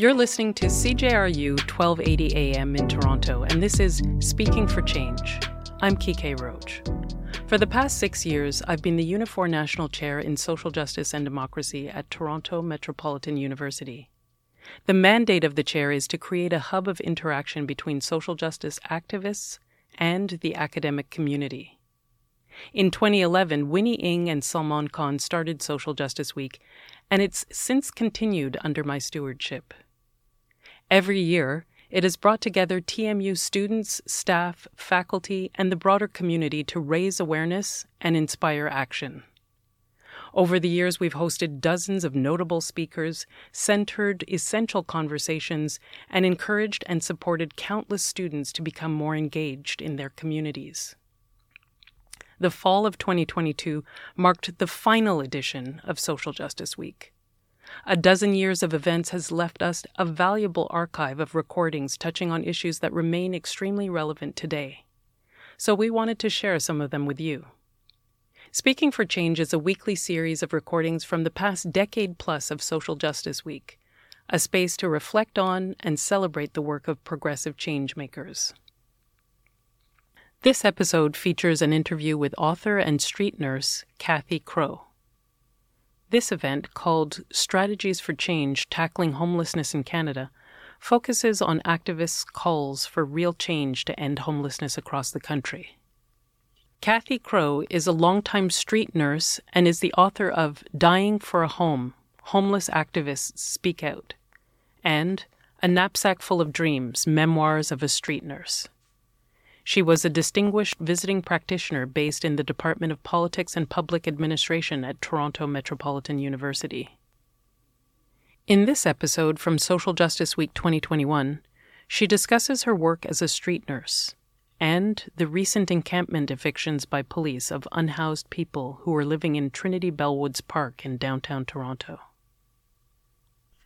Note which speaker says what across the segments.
Speaker 1: You're listening to CJRU 1280 AM in Toronto, and this is Speaking for Change. I'm Kiké Roach. For the past six years, I've been the Unifor National Chair in Social Justice and Democracy at Toronto Metropolitan University. The mandate of the chair is to create a hub of interaction between social justice activists and the academic community. In 2011, Winnie Ng and Salman Khan started Social Justice Week, and it's since continued under my stewardship. Every year, it has brought together TMU students, staff, faculty, and the broader community to raise awareness and inspire action. Over the years, we've hosted dozens of notable speakers, centered essential conversations, and encouraged and supported countless students to become more engaged in their communities. The fall of 2022 marked the final edition of Social Justice Week. A dozen years of events has left us a valuable archive of recordings touching on issues that remain extremely relevant today. So we wanted to share some of them with you. Speaking for Change is a weekly series of recordings from the past decade plus of Social Justice Week, a space to reflect on and celebrate the work of progressive change makers. This episode features an interview with author and street nurse Cathy Crowe. This event, called Strategies for Change Tackling Homelessness in Canada, focuses on activists' calls for real change to end homelessness across the country. Cathy Crowe is a longtime street nurse and is the author of Dying for a Home Homeless Activists Speak Out and A Knapsack Full of Dreams Memoirs of a Street Nurse. She was a distinguished visiting practitioner based in the Department of Politics and Public Administration at Toronto Metropolitan University. In this episode from Social Justice Week 2021, she discusses her work as a street nurse and the recent encampment evictions by police of unhoused people who were living in Trinity Bellwoods Park in downtown Toronto.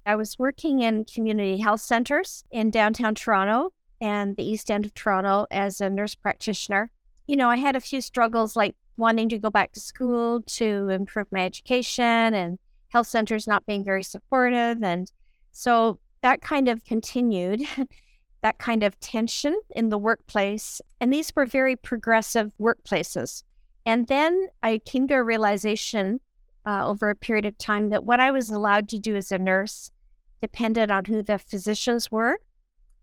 Speaker 2: I was working in community health centers in downtown Toronto and the East End of Toronto as a nurse practitioner. You know, I had a few struggles like wanting to go back to school to improve my education and health centers not being very supportive. And so that kind of continued, that kind of tension in the workplace. And these were very progressive workplaces. And then I came to a realization uh, over a period of time that what I was allowed to do as a nurse depended on who the physicians were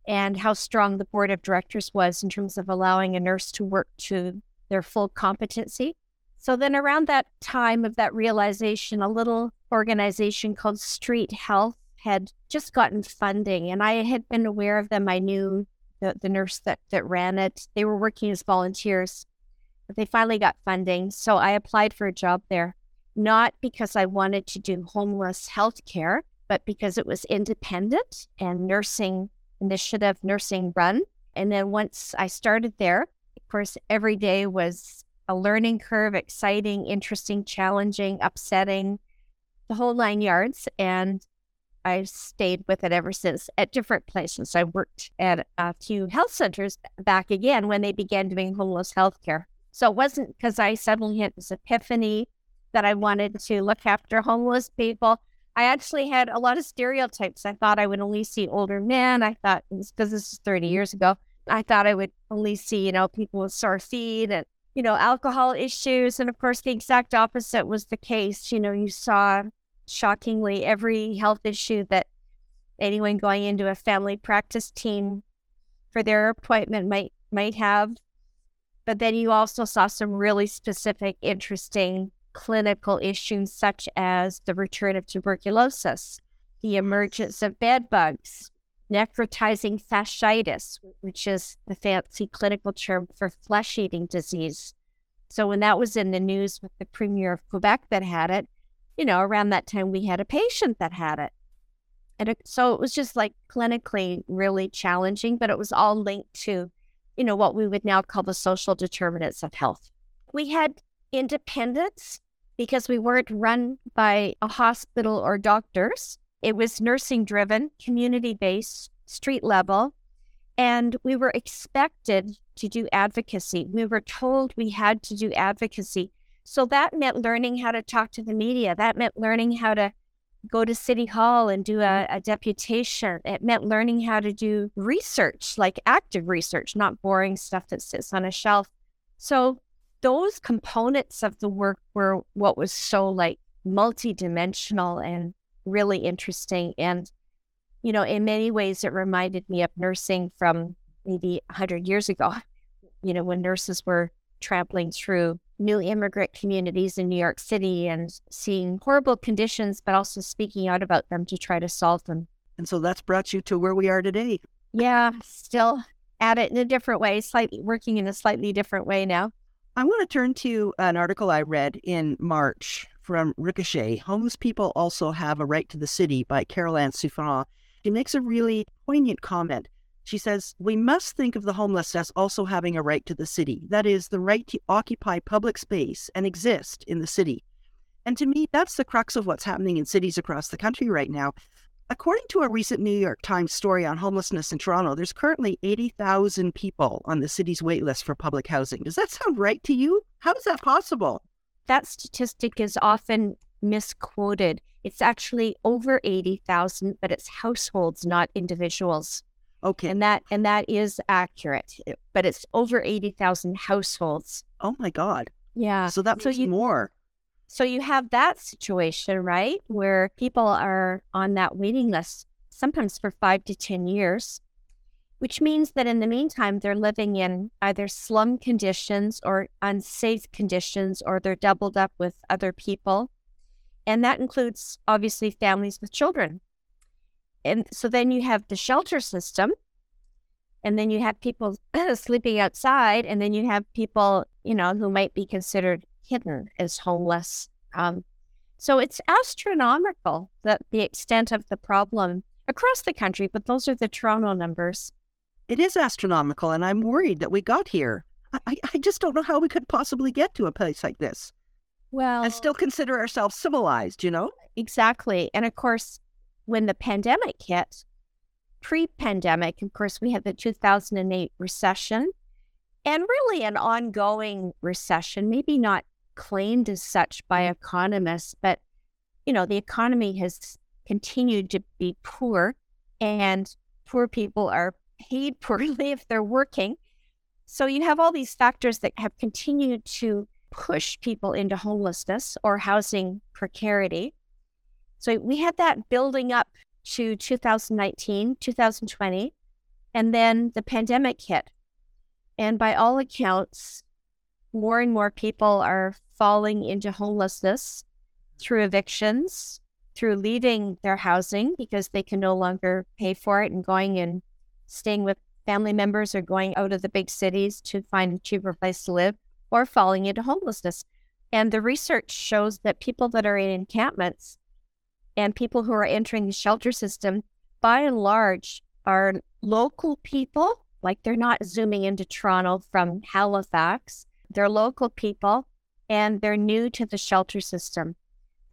Speaker 2: and how strong the board of directors was in terms of allowing a nurse to work to their full competency. So then, around that time of that realization, a little organization called Street Health had just gotten funding, and I had been aware of them. I knew the, the nurse that, that ran it. They were working as volunteers, but they finally got funding. So I applied for a job there, not because I wanted to do homeless health care, but because it was independent and nursing initiative nursing run. And then once I started there, of course, every day was a learning curve, exciting, interesting, challenging, upsetting, the whole nine yards. And I've stayed with it ever since at different places. I worked at a few health centers back again when they began doing homeless health care. So it wasn't because I suddenly had this epiphany that I wanted to look after homeless people. I actually had a lot of stereotypes. I thought I would only see older men. I thought, because this is 30 mm-hmm. years ago, I thought I would only see, you know, people with sore feet and, you know, alcohol issues. And of course, the exact opposite was the case. You know, you saw shockingly every health issue that anyone going into a family practice team for their appointment might might have. But then you also saw some really specific, interesting clinical issues such as the return of tuberculosis, the emergence of bed bugs, necrotizing fasciitis, which is the fancy clinical term for flesh eating disease. So, when that was in the news with the premier of Quebec that had it, you know, around that time we had a patient that had it. And it, so it was just like clinically really challenging, but it was all linked to, you know, what we would now call the social determinants of health. We had independence because we weren't run by a hospital or doctors. It was nursing driven, community based, street level. And we were expected to do advocacy. We were told we had to do advocacy. So that meant learning how to talk to the media. That meant learning how to go to City Hall and do a, a deputation. It meant learning how to do research, like active research, not boring stuff that sits on a shelf. So those components of the work were what was so like multidimensional and really interesting. And, you know, in many ways, it reminded me of nursing from maybe 100 years ago, you know, when nurses were trampling through new immigrant communities in New York City and seeing horrible conditions, but also speaking out about them to try to solve them.
Speaker 3: And so that's brought you to where we are today.
Speaker 2: Yeah, still at it in a different way, slightly working in a slightly different way now.
Speaker 3: I want to turn to an article I read in March from Ricochet. Homeless people also have a right to the city by Carol Ann Souffrant. She makes a really poignant comment. She says, We must think of the homeless as also having a right to the city. That is, the right to occupy public space and exist in the city. And to me, that's the crux of what's happening in cities across the country right now. According to a recent New York Times story on homelessness in Toronto, there's currently 80,000 people on the city's waitlist for public housing. Does that sound right to you? How is that possible?
Speaker 2: That statistic is often misquoted. It's actually over 80,000, but it's households, not individuals.
Speaker 3: Okay.
Speaker 2: And that and that is accurate, but it's over 80,000 households.
Speaker 3: Oh my god.
Speaker 2: Yeah.
Speaker 3: So that
Speaker 2: so
Speaker 3: means
Speaker 2: you,
Speaker 3: more.
Speaker 2: So you have that situation, right? Where people are on that waiting list, sometimes for five to 10 years, which means that in the meantime, they're living in either slum conditions or unsafe conditions, or they're doubled up with other people. And that includes obviously families with children. And so then you have the shelter system, and then you have people sleeping outside, and then you have people, you know, who might be considered hidden as homeless. Um, so it's astronomical that the extent of the problem across the country, but those are the Toronto numbers.
Speaker 3: It is astronomical, and I'm worried that we got here. I, I just don't know how we could possibly get to a place like this.
Speaker 2: Well,
Speaker 3: and still consider ourselves civilized, you know?
Speaker 2: Exactly. And of course, when the pandemic hit, pre pandemic, of course, we had the 2008 recession and really an ongoing recession, maybe not claimed as such by mm-hmm. economists, but you know, the economy has continued to be poor and poor people are paid poorly if they're working. So you have all these factors that have continued to push people into homelessness or housing precarity. So we had that building up to 2019, 2020, and then the pandemic hit. And by all accounts, more and more people are falling into homelessness through evictions, through leaving their housing because they can no longer pay for it and going and staying with family members or going out of the big cities to find a cheaper place to live or falling into homelessness. And the research shows that people that are in encampments and people who are entering the shelter system, by and large, are local people. Like they're not zooming into Toronto from Halifax. They're local people and they're new to the shelter system.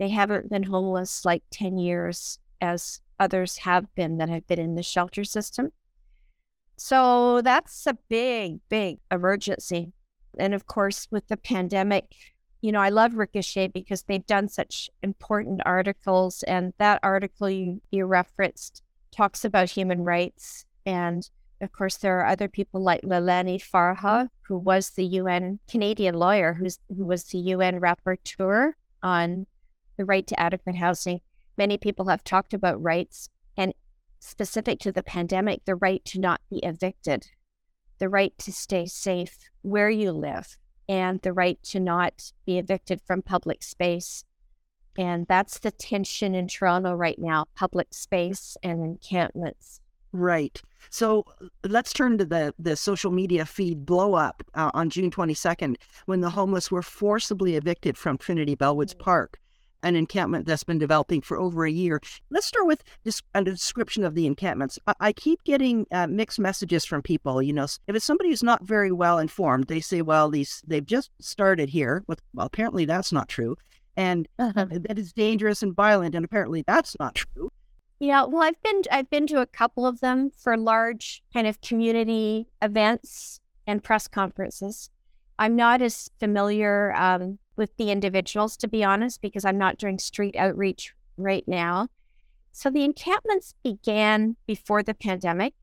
Speaker 2: They haven't been homeless like 10 years as others have been that have been in the shelter system. So that's a big, big emergency. And of course, with the pandemic, you know, I love Ricochet because they've done such important articles. And that article you, you referenced talks about human rights. And of course, there are other people like Leilani Farha, who was the UN Canadian lawyer, who's, who was the UN rapporteur on the right to adequate housing. Many people have talked about rights, and specific to the pandemic, the right to not be evicted, the right to stay safe where you live, and the right to not be evicted from public space. And that's the tension in Toronto right now public space and encampments.
Speaker 3: Right. So let's turn to the, the social media feed blow up uh, on June 22nd when the homeless were forcibly evicted from Trinity Bellwoods mm. Park, an encampment that's been developing for over a year. Let's start with this, a description of the encampments. I, I keep getting uh, mixed messages from people. You know, if it's somebody who's not very well informed, they say, well, these they've just started here. Well, apparently that's not true. And uh-huh. that is dangerous and violent. And apparently that's not true.
Speaker 2: Yeah, well, I've been I've been to a couple of them for large kind of community events and press conferences. I'm not as familiar um, with the individuals, to be honest, because I'm not doing street outreach right now. So the encampments began before the pandemic,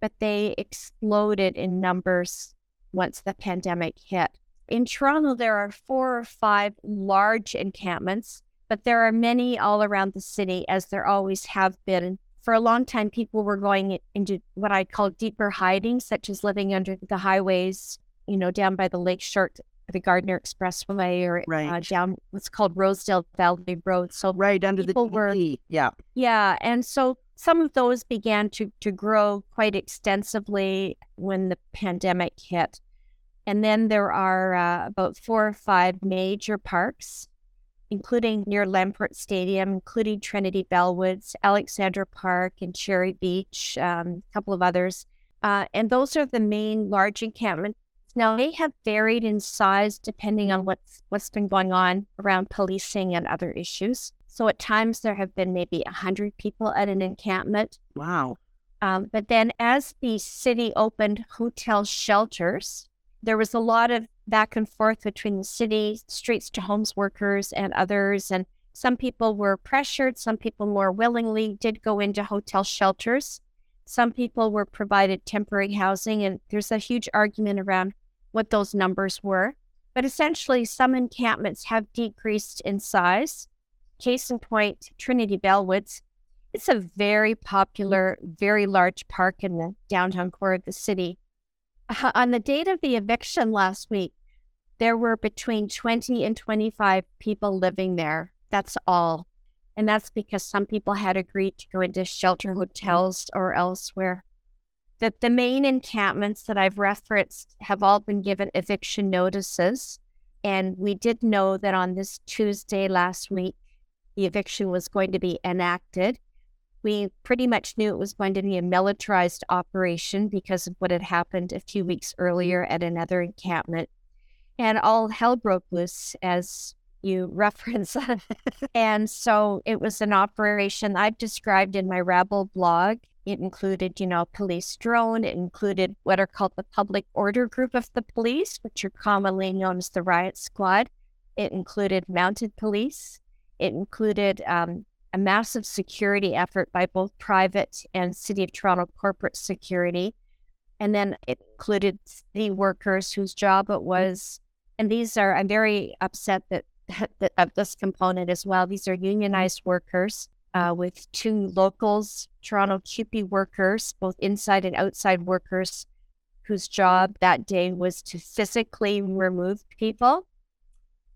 Speaker 2: but they exploded in numbers once the pandemic hit. In Toronto, there are four or five large encampments, but there are many all around the city, as there always have been. For a long time, people were going into what I call deeper hiding, such as living under the highways, you know, down by the Lake lakeshore the Gardiner Expressway or
Speaker 3: right. uh,
Speaker 2: down what's called Rosedale Valley Road. So
Speaker 3: right under the were, yeah,
Speaker 2: yeah, and so some of those began to to grow quite extensively when the pandemic hit, and then there are uh, about four or five major parks, including near Lamport Stadium, including Trinity Bellwoods, Alexandra Park, and Cherry Beach, um, a couple of others. Uh, and those are the main large encampments. now they have varied in size depending on what's what's been going on around policing and other issues. So at times there have been maybe hundred people at an encampment.
Speaker 3: Wow.
Speaker 2: Um, but then as the city opened hotel shelters, there was a lot of back and forth between the city, streets to homes workers, and others. And some people were pressured, some people more willingly did go into hotel shelters. Some people were provided temporary housing, and there's a huge argument around what those numbers were. But essentially, some encampments have decreased in size. Case in point, Trinity Bellwoods. It's a very popular, very large park in the downtown core of the city. On the date of the eviction last week, there were between 20 and 25 people living there. That's all. And that's because some people had agreed to go into shelter mm-hmm. hotels or elsewhere that the main encampments that I've referenced have all been given eviction notices. And we did know that on this Tuesday last week, the eviction was going to be enacted. We pretty much knew it was going to be a militarized operation because of what had happened a few weeks earlier at another encampment. And all hell broke loose, as you reference. and so it was an operation I've described in my Rabble blog. It included, you know, police drone. It included what are called the public order group of the police, which are commonly known as the riot squad. It included mounted police. It included um, a massive security effort by both private and City of Toronto corporate security. And then it included the workers whose job it was. And these are, I'm very upset that, that of this component as well. These are unionized workers uh, with two locals, Toronto CUPE workers, both inside and outside workers, whose job that day was to physically remove people,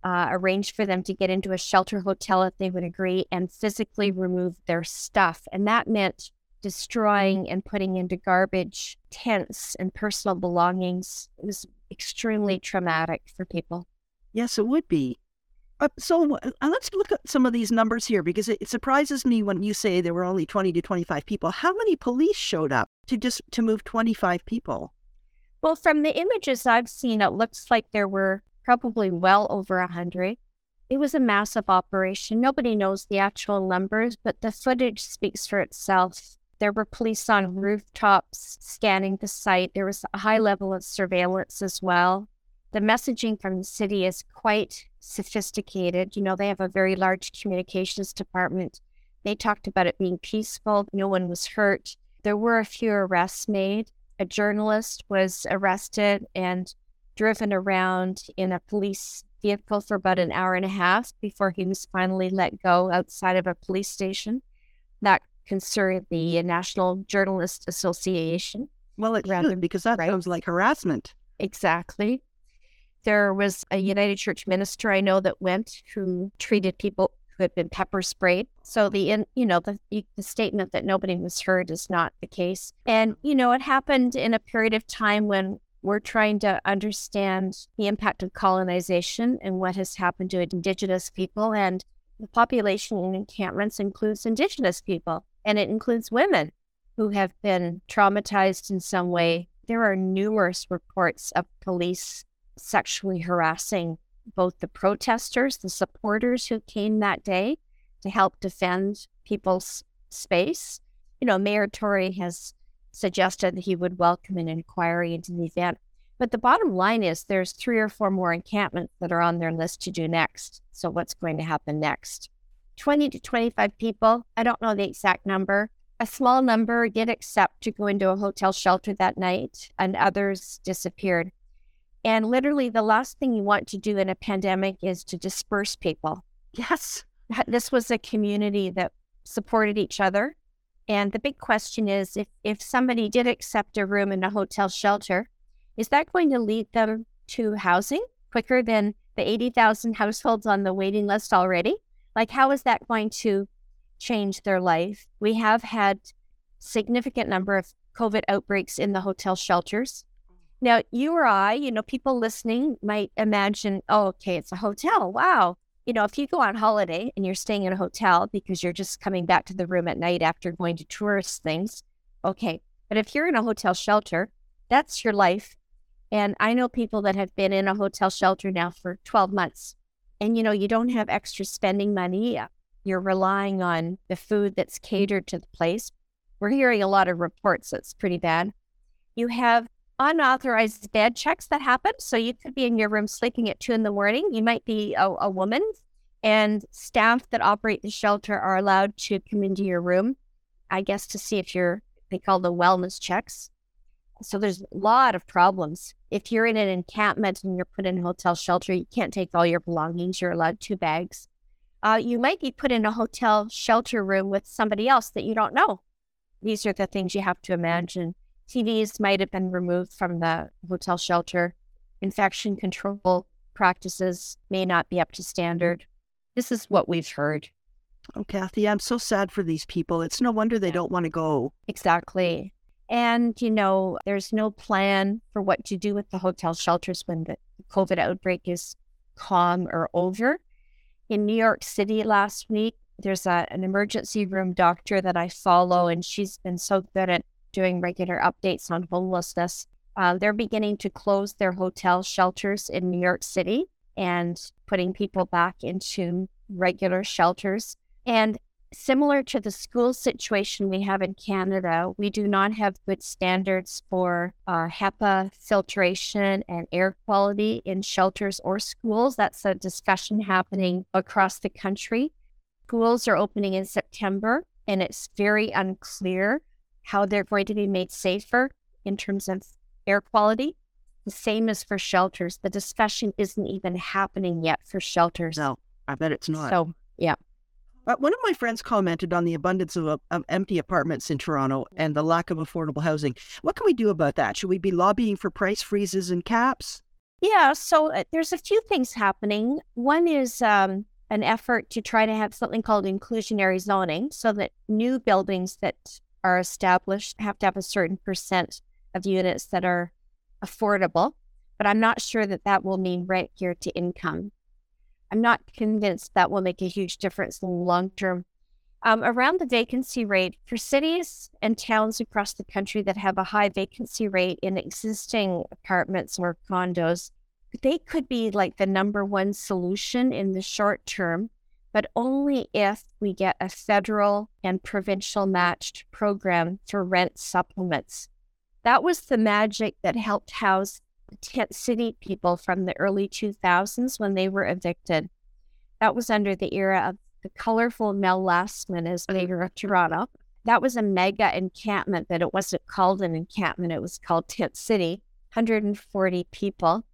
Speaker 2: uh, arrange for them to get into a shelter hotel if they would agree, and physically remove their stuff. And that meant destroying and putting into garbage tents and personal belongings. It was extremely traumatic for people.
Speaker 3: Yes, it would be. Uh, so uh, let's look at some of these numbers here because it, it, surprises me when you say there were only 20 to 25 people. How many police showed up to just to move 25 people?
Speaker 2: Well, from the images I've seen, it looks like there were probably well over 100. It was a massive operation. Nobody knows the actual numbers, but the footage speaks for itself. There were police on rooftops scanning the site. There was a high level of surveillance as well. The messaging from the city is quite sophisticated. You know, they have a very large communications department. They talked about it being peaceful, no one was hurt. There were a few arrests made. A journalist was arrested and driven around in a police vehicle for about an hour and a half before he was finally let go outside of a police station. That concerned the National Journalist Association.
Speaker 3: Well, it should because that right? sounds like harassment.
Speaker 2: Exactly. There was a United Church minister I know that went who treated people who had been pepper sprayed. So the in, you know the the statement that nobody was hurt is not the case. And you know it happened in a period of time when we're trying to understand the impact of colonization and what has happened to indigenous people and the population in encampments includes indigenous people and it includes women who have been traumatized in some way. There are numerous reports of police sexually harassing both the protesters, the supporters who came that day to help defend people's space. You know, Mayor Tory has suggested that he would welcome an inquiry into the event. But the bottom line is there's three or four more encampments that are on their list to do next. So what's going to happen next? 20 to 25 people. I don't know the exact number. A small number did accept to go into a hotel shelter that night, and others disappeared. And literally, the last thing you want to do in a pandemic is to disperse people.
Speaker 3: Yes.
Speaker 2: This was a community that supported each other. And the big question is if, if somebody did accept a room in a hotel shelter, is that going to lead them to housing quicker than the 80,000 households on the waiting list already? Like, how is that going to change their life? We have had significant number of COVID outbreaks in the hotel shelters. Now, you or I, you know, people listening might imagine, oh, okay, it's a hotel. Wow. You know, if you go on holiday and you're staying in a hotel because you're just coming back to the room at night after going to tourist things, okay. But if you're in a hotel shelter, that's your life. And I know people that have been in a hotel shelter now for 12 months. And, you know, you don't have extra spending money. Uh, you're relying on the food that's catered to the place. We're hearing a lot of reports that's pretty bad. You have unauthorized bed checks that happen. So you could be in your room sleeping at two in the morning. You might be a, a woman, and staff that operate the shelter are allowed to come into your room, I guess, to see if you're, they call the wellness checks. So there's a lot of problems. If you're in an encampment and you're put in hotel shelter, you can't take all your belongings. You're allowed two bags. Uh, you might be put in a hotel shelter room with somebody else that you don't know. These are the things you have to imagine. TVs might have been removed from the hotel shelter. Infection control practices may not be up to standard. This is what we've heard.
Speaker 3: Oh, Cathy, I'm so sad for these people. It's no wonder they don't want to go.
Speaker 2: Exactly. And, you know, there's no plan for what to do with the hotel shelters when the COVID outbreak is calm or over. In New York City last week, there's a, an emergency room doctor that I follow, and she's been so good at doing regular updates on homelessness. Uh, they're beginning to close their hotel shelters in New York City and putting people back into regular shelters. And similar to the school situation we have in Canada, we do not have good standards for uh, HEPA filtration and air quality in shelters or schools. That's a discussion happening across the country. Schools are opening in September, and it's very unclear how they're going to be made safer in terms of air quality. The same as for shelters. The discussion isn't even happening yet for shelters.
Speaker 3: No, I bet it's not.
Speaker 2: So, yeah.
Speaker 3: Uh, one of my friends commented on the abundance of, of empty apartments in Toronto and the lack of affordable housing. What can we do about that? Should we be lobbying for price freezes and caps?
Speaker 2: Yeah, so uh, there's a few things happening. One is um, an effort to try to have something called inclusionary zoning so that new buildings that are established have to have a certain percent of units that are affordable, but I'm not sure that that will mean rent geared to income. I'm not convinced that will make a huge difference in the long term. Um, around the vacancy rate for cities and towns across the country that have a high vacancy rate in existing apartments or condos, they could be like the number one solution in the short term but only if we get a federal and provincial matched program for rent supplements. That was the magic that helped house the tent city people from the early 2000s when they were evicted. That was under the era of the colorful Mel Lastman as mayor of Toronto. That was a mega encampment, but it wasn't called an encampment, it was called Tent City, 140 people.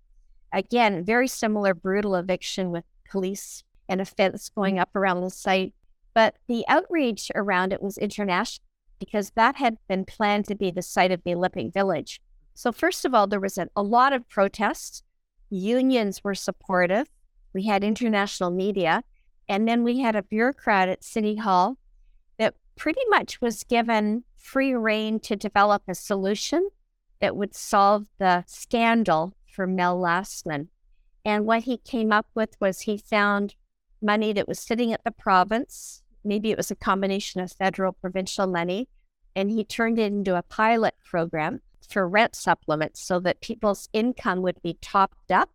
Speaker 2: Again, very similar brutal eviction with police and a fence going up around the site. But the outreach around it was international because that had been planned to be the site of the Olympic Village. So, first of all, there was a, a lot of protests. Unions were supportive. We had international media. And then we had a bureaucrat at City Hall that pretty much was given free reign to develop a solution that would solve the scandal for Mel Lastman. And what he came up with was he found money that was sitting at the province. Maybe it was a combination of federal, provincial money. And he turned it into a pilot program for rent supplements so that people's income would be topped up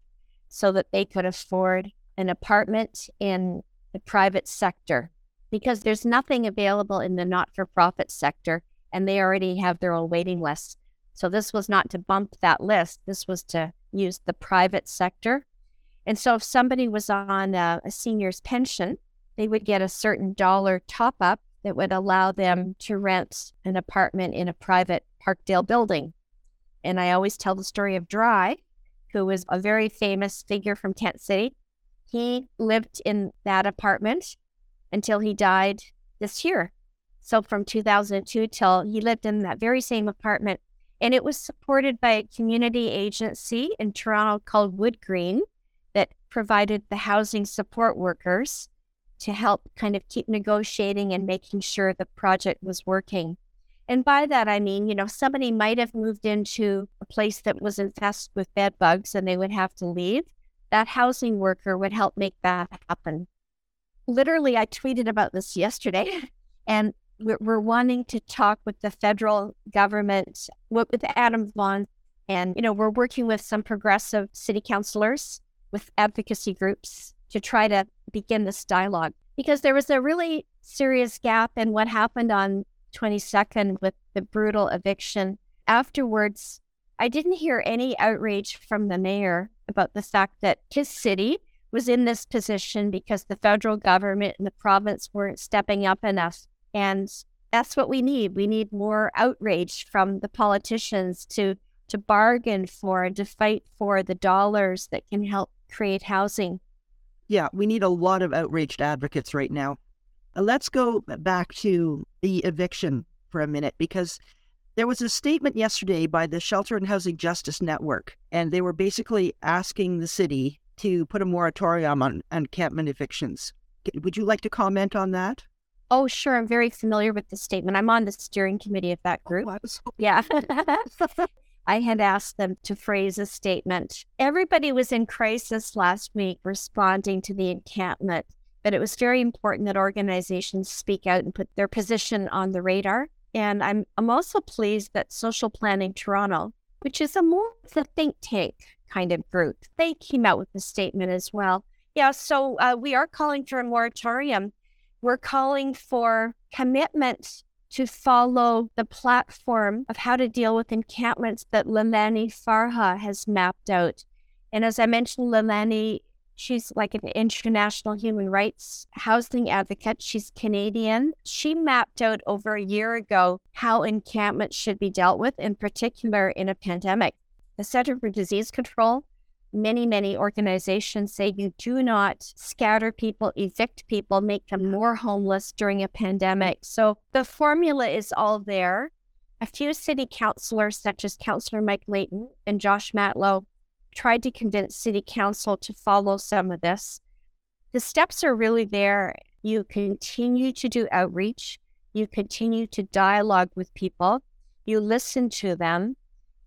Speaker 2: so that they could afford an apartment in the private sector because there's nothing available in the not for profit sector and they already have their own waiting list. So this was not to bump that list, this was to use the private sector and so if somebody was on a, a senior's pension they would get a certain dollar top up that would allow them to rent an apartment in a private Parkdale building. And I always tell the story of Dry, who was a very famous figure from Tent City. He lived in that apartment until he died this year. So from 2002 till he lived in that very same apartment. And it was supported by a community agency in Toronto called Wood Green that provided the housing support workers to help kind of keep negotiating and making sure the project was working. And by that, I mean, you know, somebody might have moved into a place that was infested with bed bugs and they would have to leave. That housing worker would help make that happen. Literally, I tweeted about this yesterday, and we're, we're wanting to talk with the federal government, with Adam Vaughan. And, you know, we're working with some progressive city councilors, with advocacy groups to try to begin this dialogue because there was a really serious gap in what happened on 22nd with the brutal eviction. Afterwards, I didn't hear any outrage from the mayor about the fact that his city was in this position because the federal government and the province weren't stepping up enough. And that's what we need. We need more outrage from the politicians to to bargain for and to fight for the dollars that can help create housing.
Speaker 3: Yeah, we need a lot of outraged advocates right now. Uh, let's go back to the eviction for a minute because there was a statement yesterday by the Shelter and Housing Justice Network, and they were basically asking the city to put a moratorium on encampment evictions. Would you like to comment on that?
Speaker 2: Oh, sure. I'm very familiar with the statement. I'm on the steering committee of that group. Oh, yeah. I had asked them to phrase a statement. Everybody was in crisis last week responding to the encampment, but it was very important that organizations speak out and put their position on the radar. And I'm, I'm also pleased that Social Planning Toronto, which is a more of a think tank kind of group, they came out with a statement as well. Yeah, so uh, we are calling for a moratorium. We're calling for commitment to follow the platform of how to deal with encampments that Leilani Farha has mapped out. And as I mentioned, Leilani, she's like an international human rights housing advocate. She's Canadian. She mapped out over a year ago how encampments should be dealt with, in particular in a pandemic. The Center for Disease Control many, many organizations say you do not scatter people, evict people, make them more homeless during a pandemic. So the formula is all there. A few city councilors, such as Councillor Mike Layton and Josh Matlow, tried to convince city council to follow some of this. The steps are really there. You continue to do outreach, you continue to dialogue with people, you listen to them,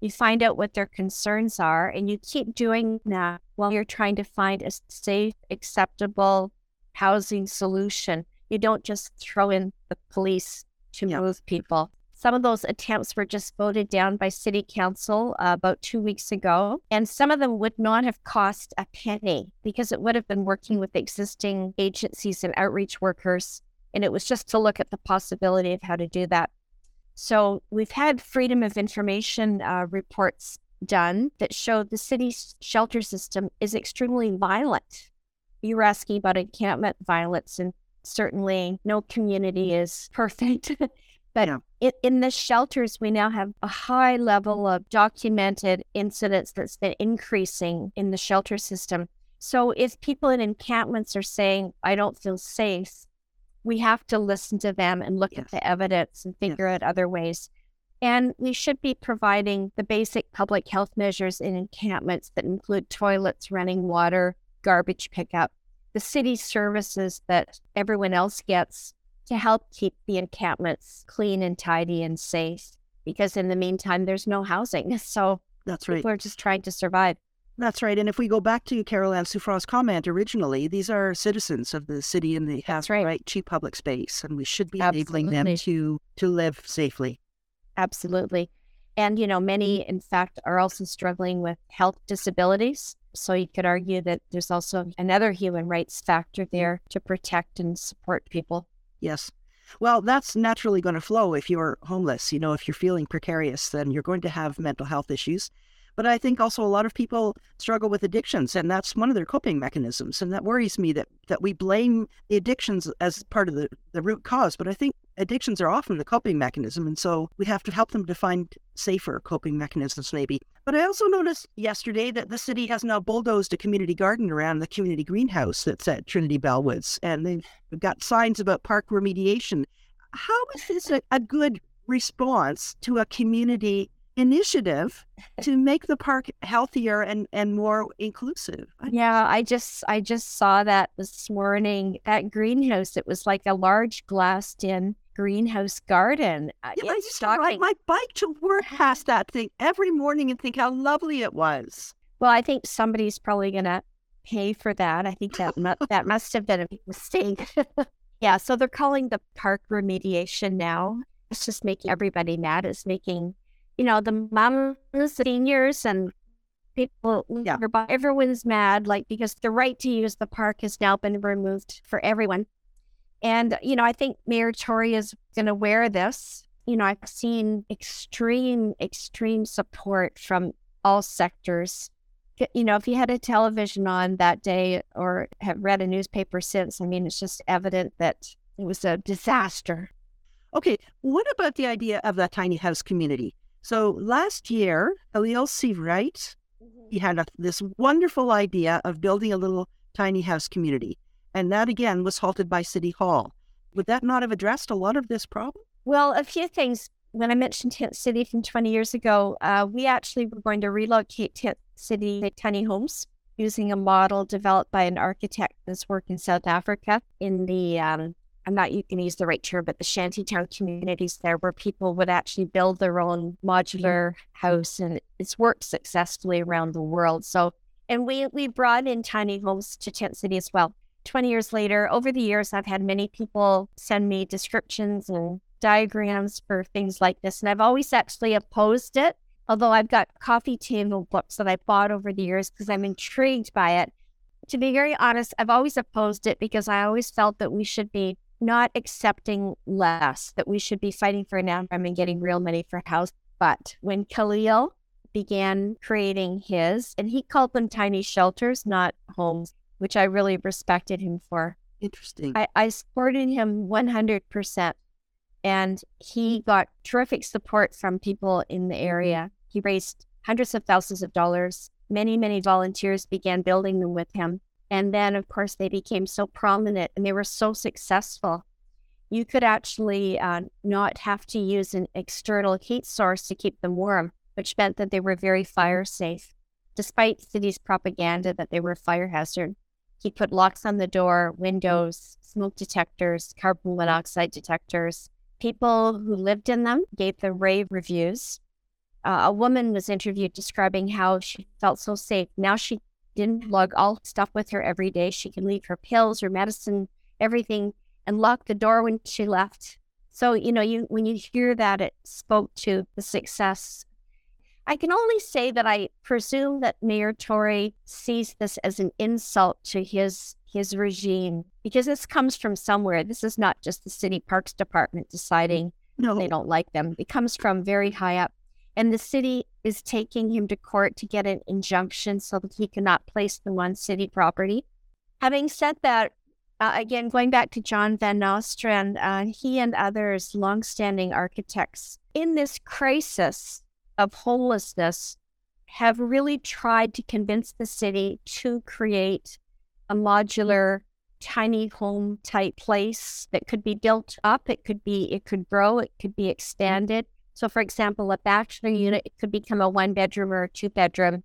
Speaker 2: you find out what their concerns are, and you keep doing that while you're trying to find a safe, acceptable housing solution. You don't just throw in the police to yeah. move people. Some of those attempts were just voted down by city council uh, about two weeks ago, and some of them would not have cost a penny because it would have been working with existing agencies and outreach workers. And it was just to look at the possibility of how to do that. So we've had freedom of information uh, reports done that show the city's shelter system is extremely violent. You were asking about encampment violence, and certainly no community is perfect. but yeah. in, in the shelters, we now have a high level of documented incidents that's been increasing in the shelter system. So if people in encampments are saying, I don't feel safe, we have to listen to them and look yes. at the evidence and figure yes. out other ways. And we should be providing the basic public health measures in encampments that include toilets, running water, garbage pickup, the city services that everyone else gets to help keep the encampments clean and tidy and safe. Because in the meantime, there's no housing. So
Speaker 3: that's right.
Speaker 2: People are just trying to survive.
Speaker 3: That's right. And if we go back to Carol Ann Souffrant's comment originally, these are citizens of the city and they have right. right to public space, and we should be Absolutely. enabling them to to live safely.
Speaker 2: Absolutely. And you know, many mm-hmm. in fact are also struggling with health disabilities. So you could argue that there's also another human rights factor mm-hmm. there to protect and support people.
Speaker 3: Yes. Well, that's naturally going to flow if you're homeless. You know, if you're feeling precarious, then you're going to have mental health issues. But I think also a lot of people struggle with addictions, and that's one of their coping mechanisms. And that worries me that, that we blame the addictions as part of the, the root cause. But I think addictions are often the coping mechanism. And so we have to help them to find safer coping mechanisms, maybe. But I also noticed yesterday that the city has now bulldozed a community garden around the community greenhouse that's at Trinity Bellwoods. And they've got signs about park remediation. How is this a, a good response to a community initiative to make the park healthier and, and more inclusive.
Speaker 2: Yeah, I just I just saw that this morning at greenhouse. It was like a large glassed in greenhouse garden.
Speaker 3: Yeah, I used to ride my bike to work past that thing every morning and think how lovely it was.
Speaker 2: Well, I think somebody's probably gonna pay for that. I think that mu- that must have been a mistake. yeah, so they're calling the park remediation now. It's just making everybody mad. It's making you know, the moms, seniors, and people, yeah. everyone's mad, like, because the right to use the park has now been removed for everyone. And, you know, I think Mayor Tory is going to wear this. You know, I've seen extreme, extreme support from all sectors. You know, if you had a television on that day or have read a newspaper since, I mean, it's just evident that it was a disaster.
Speaker 3: Okay, what about the idea of that tiny house community? So last year, Khaleel Seivwright, mm-hmm. he had a, this wonderful idea of building a little tiny house community. And that again was halted by City Hall. Would that not have addressed a lot of this problem?
Speaker 2: Well, a few things. When I mentioned Tent City from 20 years ago, uh, we actually were going to relocate Tent City tiny homes using a model developed by an architect that's worked in South Africa in the um, I'm not you can use the right term, but the shantytown communities there where people would actually build their own mm-hmm. modular house and it's worked successfully around the world. So and we we brought in tiny homes to Tent City as well. 20 years later, over the years I've had many people send me descriptions and diagrams for things like this. And I've always actually opposed it, although I've got coffee table books that I bought over the years because I'm intrigued by it. To be very honest, I've always opposed it because I always felt that we should be not accepting less, that we should be fighting for an outcome and getting real money for a house. But when Khaleel began creating his, and he called them tiny shelters, not homes, which I really respected him for.
Speaker 3: Interesting.
Speaker 2: I, I supported him 100%. And he got terrific support from people in the mm-hmm. area. He raised hundreds of thousands of dollars. Many, many volunteers began building them with him. And then, of course, they became so prominent and they were so successful. You could actually uh, not have to use an external heat source to keep them warm, which meant that they were very fire safe. Despite city's propaganda that they were a fire hazard, he put locks on the door, windows, smoke detectors, carbon monoxide detectors. People who lived in them gave them rave reviews. Uh, a woman was interviewed describing how she felt so safe. Now she didn't lug all stuff with her every day. She can leave her pills, her medicine, everything, and lock the door when she left. So, you know, you when you hear that, it spoke to the success. I can only say that I presume that Mayor Tory sees this as an insult to his his regime because this comes from somewhere. This is not just the city parks department deciding no. they don't like them. It comes from very high up. And the city is taking him to court to get an injunction so that he cannot place them on city property. Having said that, uh, again, going back to John Van Nostrand, uh, he and others, longstanding architects, in this crisis of homelessness, have really tried to convince the city to create a modular, tiny home type place that could be built up. It could be, it could grow, it could be expanded. So, for example, a bachelor unit it could become a one bedroom or a two bedroom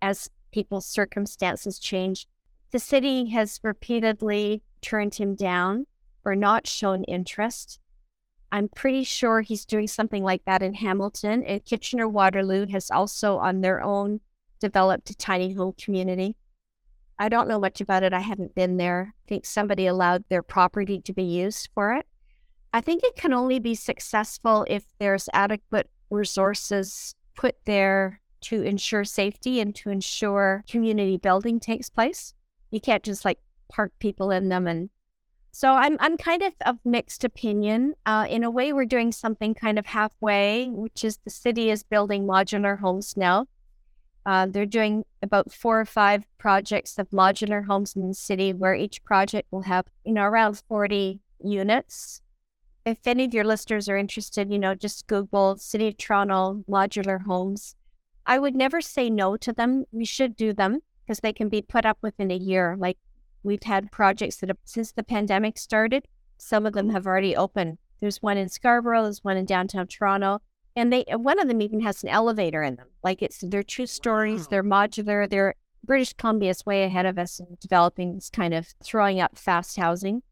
Speaker 2: as people's circumstances change. The city has repeatedly turned him down or not shown interest. I'm pretty sure he's doing something like that in Hamilton. And Kitchener Waterloo has also, on their own, developed a tiny home community. I don't know much about it. I haven't been there. I think somebody allowed their property to be used for it. I think it can only be successful if there's adequate resources put there to ensure safety and to ensure community building takes place. You can't just like park people in them and so I'm I'm kind of of mixed opinion. Uh, in a way, we're doing something kind of halfway, which is the city is building modular homes now, Uh, they're doing about four or five projects of modular homes in the city where each project will have, you know, around 40 units. If any of your listeners are interested, you know, just Google City of Toronto modular homes. I would never say no to them. We should do them because they can be put up within a year. Like we've had projects that have, since the pandemic started, some of them have already opened. There's one in Scarborough, there's one in downtown Toronto, and they one of them even has an elevator in them. Like it's they're two stories, they're modular, they're British Columbia is way ahead of us in developing this kind of throwing up fast housing.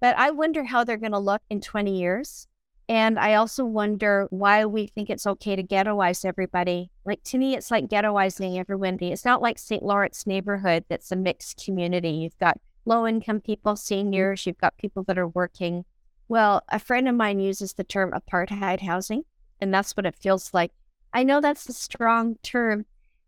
Speaker 2: But I wonder how they're going to look in 20 years. And I also wonder why we think it's okay to ghettoize everybody. Like to me, it's like ghettoizing everybody. It's not like St. Lawrence neighborhood that's a mixed community. You've got low income people, mm-hmm. seniors, you've got people that are working. Well, a friend of mine uses the term apartheid housing and that's what it feels like. I know that's a strong term,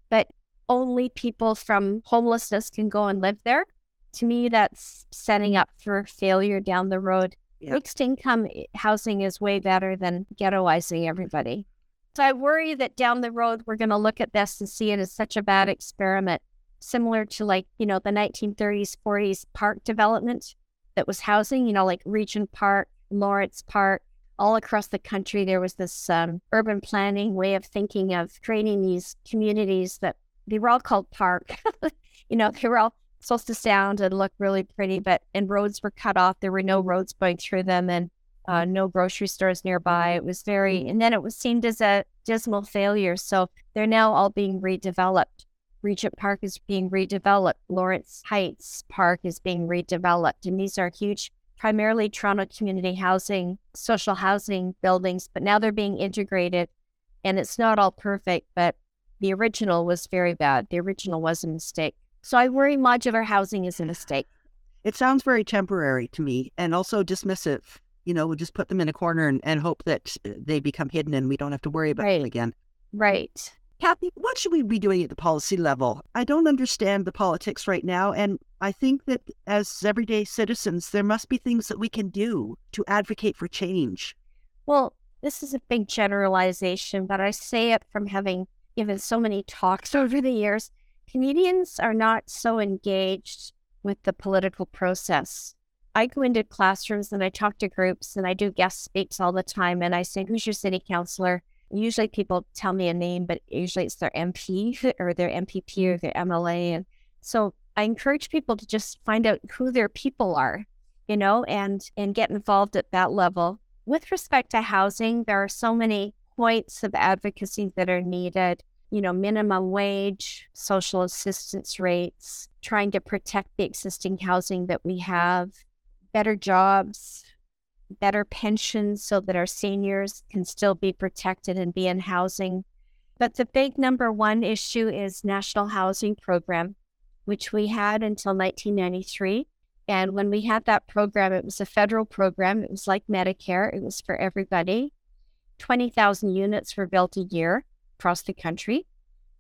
Speaker 2: but only people from homelessness can go and live there. To me, that's setting up for failure down the road. Yeah. Fixed income eh, housing is way better than ghettoizing everybody. So I worry that down the road, we're going to look at this and see it as such a bad experiment, similar to like, you know, the 1930s, 40s park development that was housing, you know, like Regent Park, Lawrence Park, all across the country, there was this um, urban planning way of thinking of creating these communities that they were all called park. you know, they were all supposed to sound and look really pretty, but and roads were cut off. There were no roads going through them, and uh, no grocery stores nearby. It was very, and then it was seen as a dismal failure. So they're now all being redeveloped. Regent Park is being redeveloped. Lawrence Heights Park is being redeveloped, and these are huge primarily Toronto community housing, social housing buildings, but now they're being integrated and it's not all perfect, but the original was very bad. The original was a mistake. So I worry modular housing is a mistake.
Speaker 3: It sounds very temporary to me and also dismissive. You know, we'll just put them in a corner and, and hope that uh, they become hidden and we don't have to worry about right. them again.
Speaker 2: Right.
Speaker 3: Cathy, what should we be doing at the policy level? I don't understand the politics right now. And I think that as everyday citizens, there must be things that we can do to advocate for change.
Speaker 2: Well, this is a big generalization, but I say it from having given so many talks over the years. Canadians are not so engaged with the political process. I go into classrooms and I talk to groups and I do guest speaks all the time. And I say, Who's your city councilor? usually people tell me a name, but usually it's their MP or their MPP or their MLA. And so I encourage people to just find out who their people are, you know, and and get involved at that level. With respect to housing, there are so many points of advocacy that are needed. You know, minimum wage, social assistance rates, trying to protect the existing housing that we have, better jobs, better pensions so that our seniors can still be protected and be in housing. But the big number one issue is National Housing Program, which we had until 1993. And when we had that program, it was a federal program. It was like Medicare, it was for everybody. 20,000 units were built a year across the country.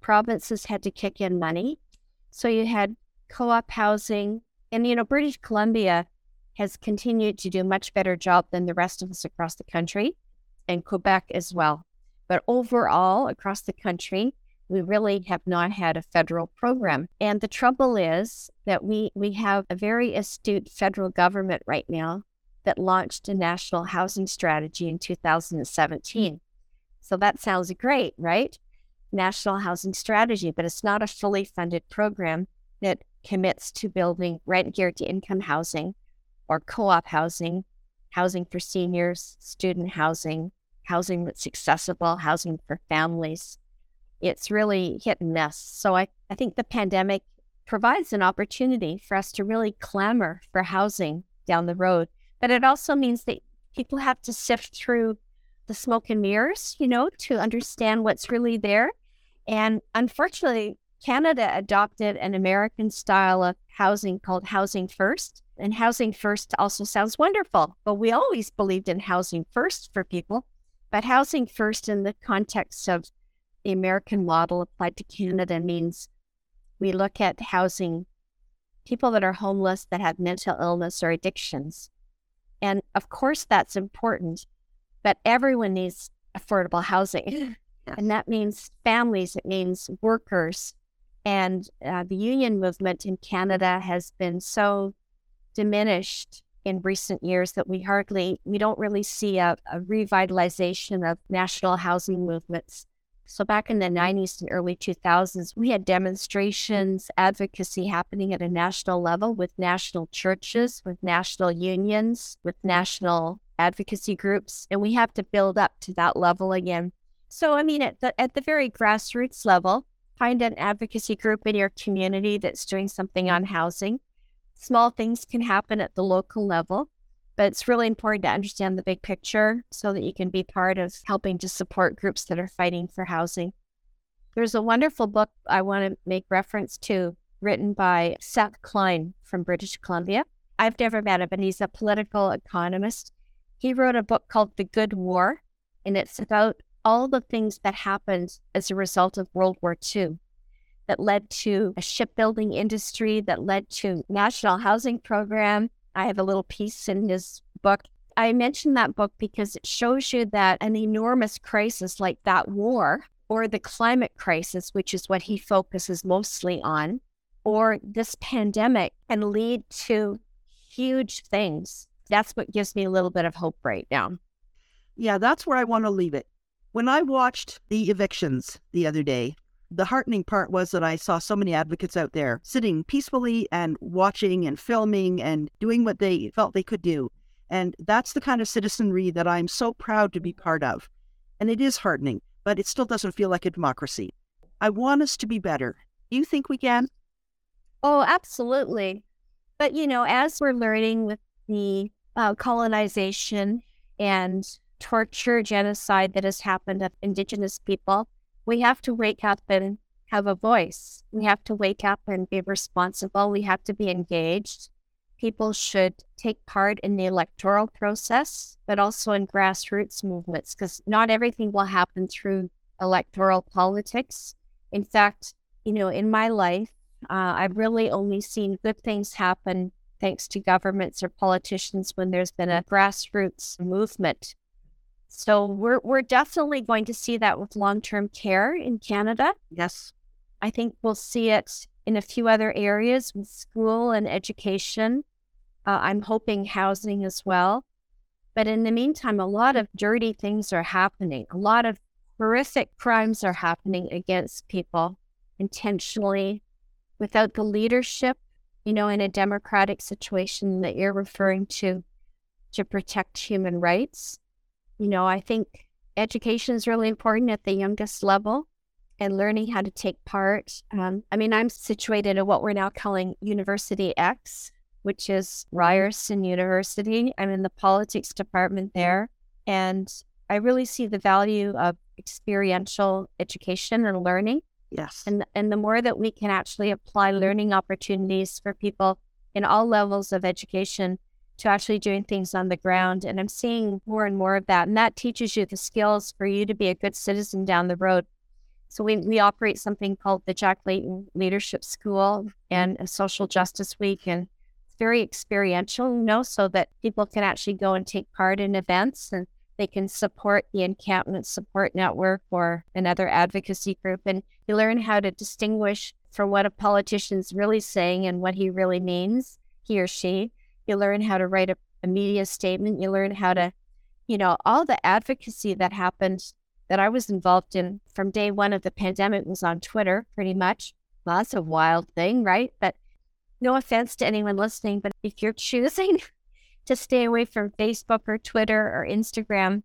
Speaker 2: Provinces had to kick in money. So you had co op housing. And, you know, British Columbia has continued to do a much better job than the rest of us across the country and Quebec as well. But overall, across the country, we really have not had a federal program. And the trouble is that we, we have a very astute federal government right now that launched a national housing strategy in 2017. So that sounds great, right? National housing strategy, but it's not a fully funded program that commits to building rent guarantee income housing or co op housing, housing for seniors, student housing, housing that's accessible, housing for families. It's really hit and miss. So I, I think the pandemic provides an opportunity for us to really clamor for housing down the road. But it also means that people have to sift through the smoke and mirrors, you know, to understand what's really there. And unfortunately, Canada adopted an American style of housing called Housing First. And Housing First also sounds wonderful, but we always believed in housing first for people. But housing first in the context of the American model applied to Canada means we look at housing people that are homeless that have mental illness or addictions. And of course, that's important, but everyone needs affordable housing. Yes. And that means families, it means workers. And uh, the union movement in Canada has been so diminished in recent years that we hardly, we don't really see a, a revitalization of national housing movements. So back in the 90s and early 2000s, we had demonstrations, advocacy happening at a national level with national churches, with national unions, with national advocacy groups, and we have to build up to that level again. So, I mean, at the at the very grassroots level, find an advocacy group in your community that's doing something on housing. Small things can happen at the local level, but it's really important to understand the big picture so that you can be part of helping to support groups that are fighting for housing. There's a wonderful book I want to make reference to written by Seth Klein from British Columbia. I've never met him, but he's a political economist. He wrote a book called The Good War, and it's about all the things that happened as a result of World War II that led to a shipbuilding industry, that led to national housing program. I have a little piece in his book. I mention that book because it shows you that an enormous crisis like that war or the climate crisis, which is what he focuses mostly on, or this pandemic can lead to huge things. That's what gives me a little bit of hope right now.
Speaker 3: Yeah, that's where I want to leave it. When I watched the evictions the other day, the heartening part was that I saw so many advocates out there sitting peacefully and watching and filming and doing what they felt they could do. And that's the kind of citizenry that I'm so proud to be part of. And it is heartening, but it still doesn't feel like a democracy. I want us to be better. Do you think we can?
Speaker 2: Oh, absolutely. But, you know, as we're learning with the uh, colonization and torture, genocide that has happened of Indigenous people, we have to wake up and have a voice. We have to wake up and be responsible. We have to be engaged. People should take part in the electoral process, but also in grassroots movements, because not everything will happen through electoral politics. In fact, you know, in my life, uh, I've really only seen good things happen thanks to governments or politicians when there's been a grassroots movement so we're we're definitely going to see that with long-term care in Canada.
Speaker 3: Yes.
Speaker 2: I think we'll see it in a few other areas with school and education. Uh, I'm hoping housing as well. But in the meantime, a lot of dirty things are happening. A lot of horrific crimes are happening against people intentionally without the leadership, you know, in a democratic situation that you're referring to to protect human rights. You know, I think education is really important at the youngest level and learning how to take part. Um, I mean, I'm situated at what we're now calling University X, which is Ryerson University. I'm in the politics department there. And I really see the value of experiential education and learning.
Speaker 3: Yes.
Speaker 2: And, and the more that we can actually apply mm-hmm. learning opportunities for people in all levels of education, to actually doing things on the ground. And I'm seeing more and more of that. And that teaches you the skills for you to be a good citizen down the road. So we, we operate something called the Jack Layton Leadership School mm-hmm. and a Social Justice Week. And it's very experiential, you know, so that people can actually go and take part in events and they can support the encampment support network or another advocacy group. And you learn how to distinguish from what a politician's really saying and what he really means, he or she you learn how to write a, a media statement. You learn how to, you know, all the advocacy that happened that I was involved in from day one of the pandemic was on Twitter, pretty much. Well, that's a wild thing, right? But no offense to anyone listening, but if you're choosing to stay away from Facebook or Twitter or Instagram,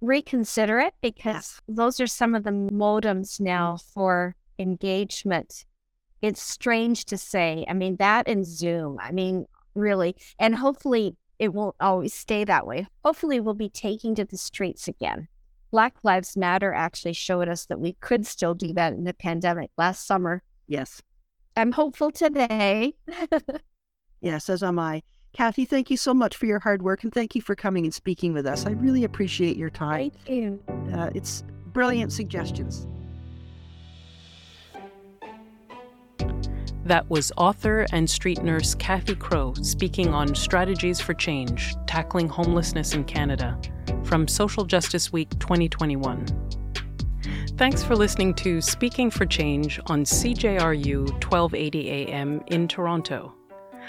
Speaker 2: reconsider it because those are some of the modems now mm. for engagement. It's strange to say. I mean, that and Zoom. I mean, really. And hopefully it won't always stay that way. Hopefully we'll be taking to the streets again. Black Lives Matter actually showed us that we could still do that in the pandemic last summer.
Speaker 3: Yes.
Speaker 2: I'm hopeful today.
Speaker 3: yes, as am I. Cathy, thank you so much for your hard work and thank you for coming and speaking with us. I really appreciate your time.
Speaker 2: Thank you.
Speaker 3: Uh, it's brilliant suggestions.
Speaker 1: That was author and street nurse Cathy Crowe speaking on strategies for change, tackling homelessness in Canada from Social Justice Week 2021. Thanks for listening to Speaking for Change on CJRU 1280 AM in Toronto,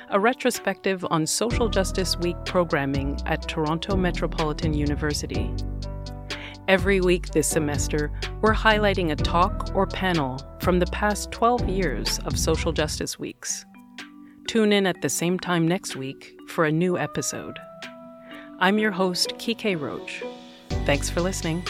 Speaker 1: a retrospective on Social Justice Week programming at Toronto Metropolitan University. Every week this semester, we're highlighting a talk or panel from the past 12 years of Social Justice Weeks. Tune in at the same time next week for a new episode. I'm your host, Kiké Roach. Thanks for listening.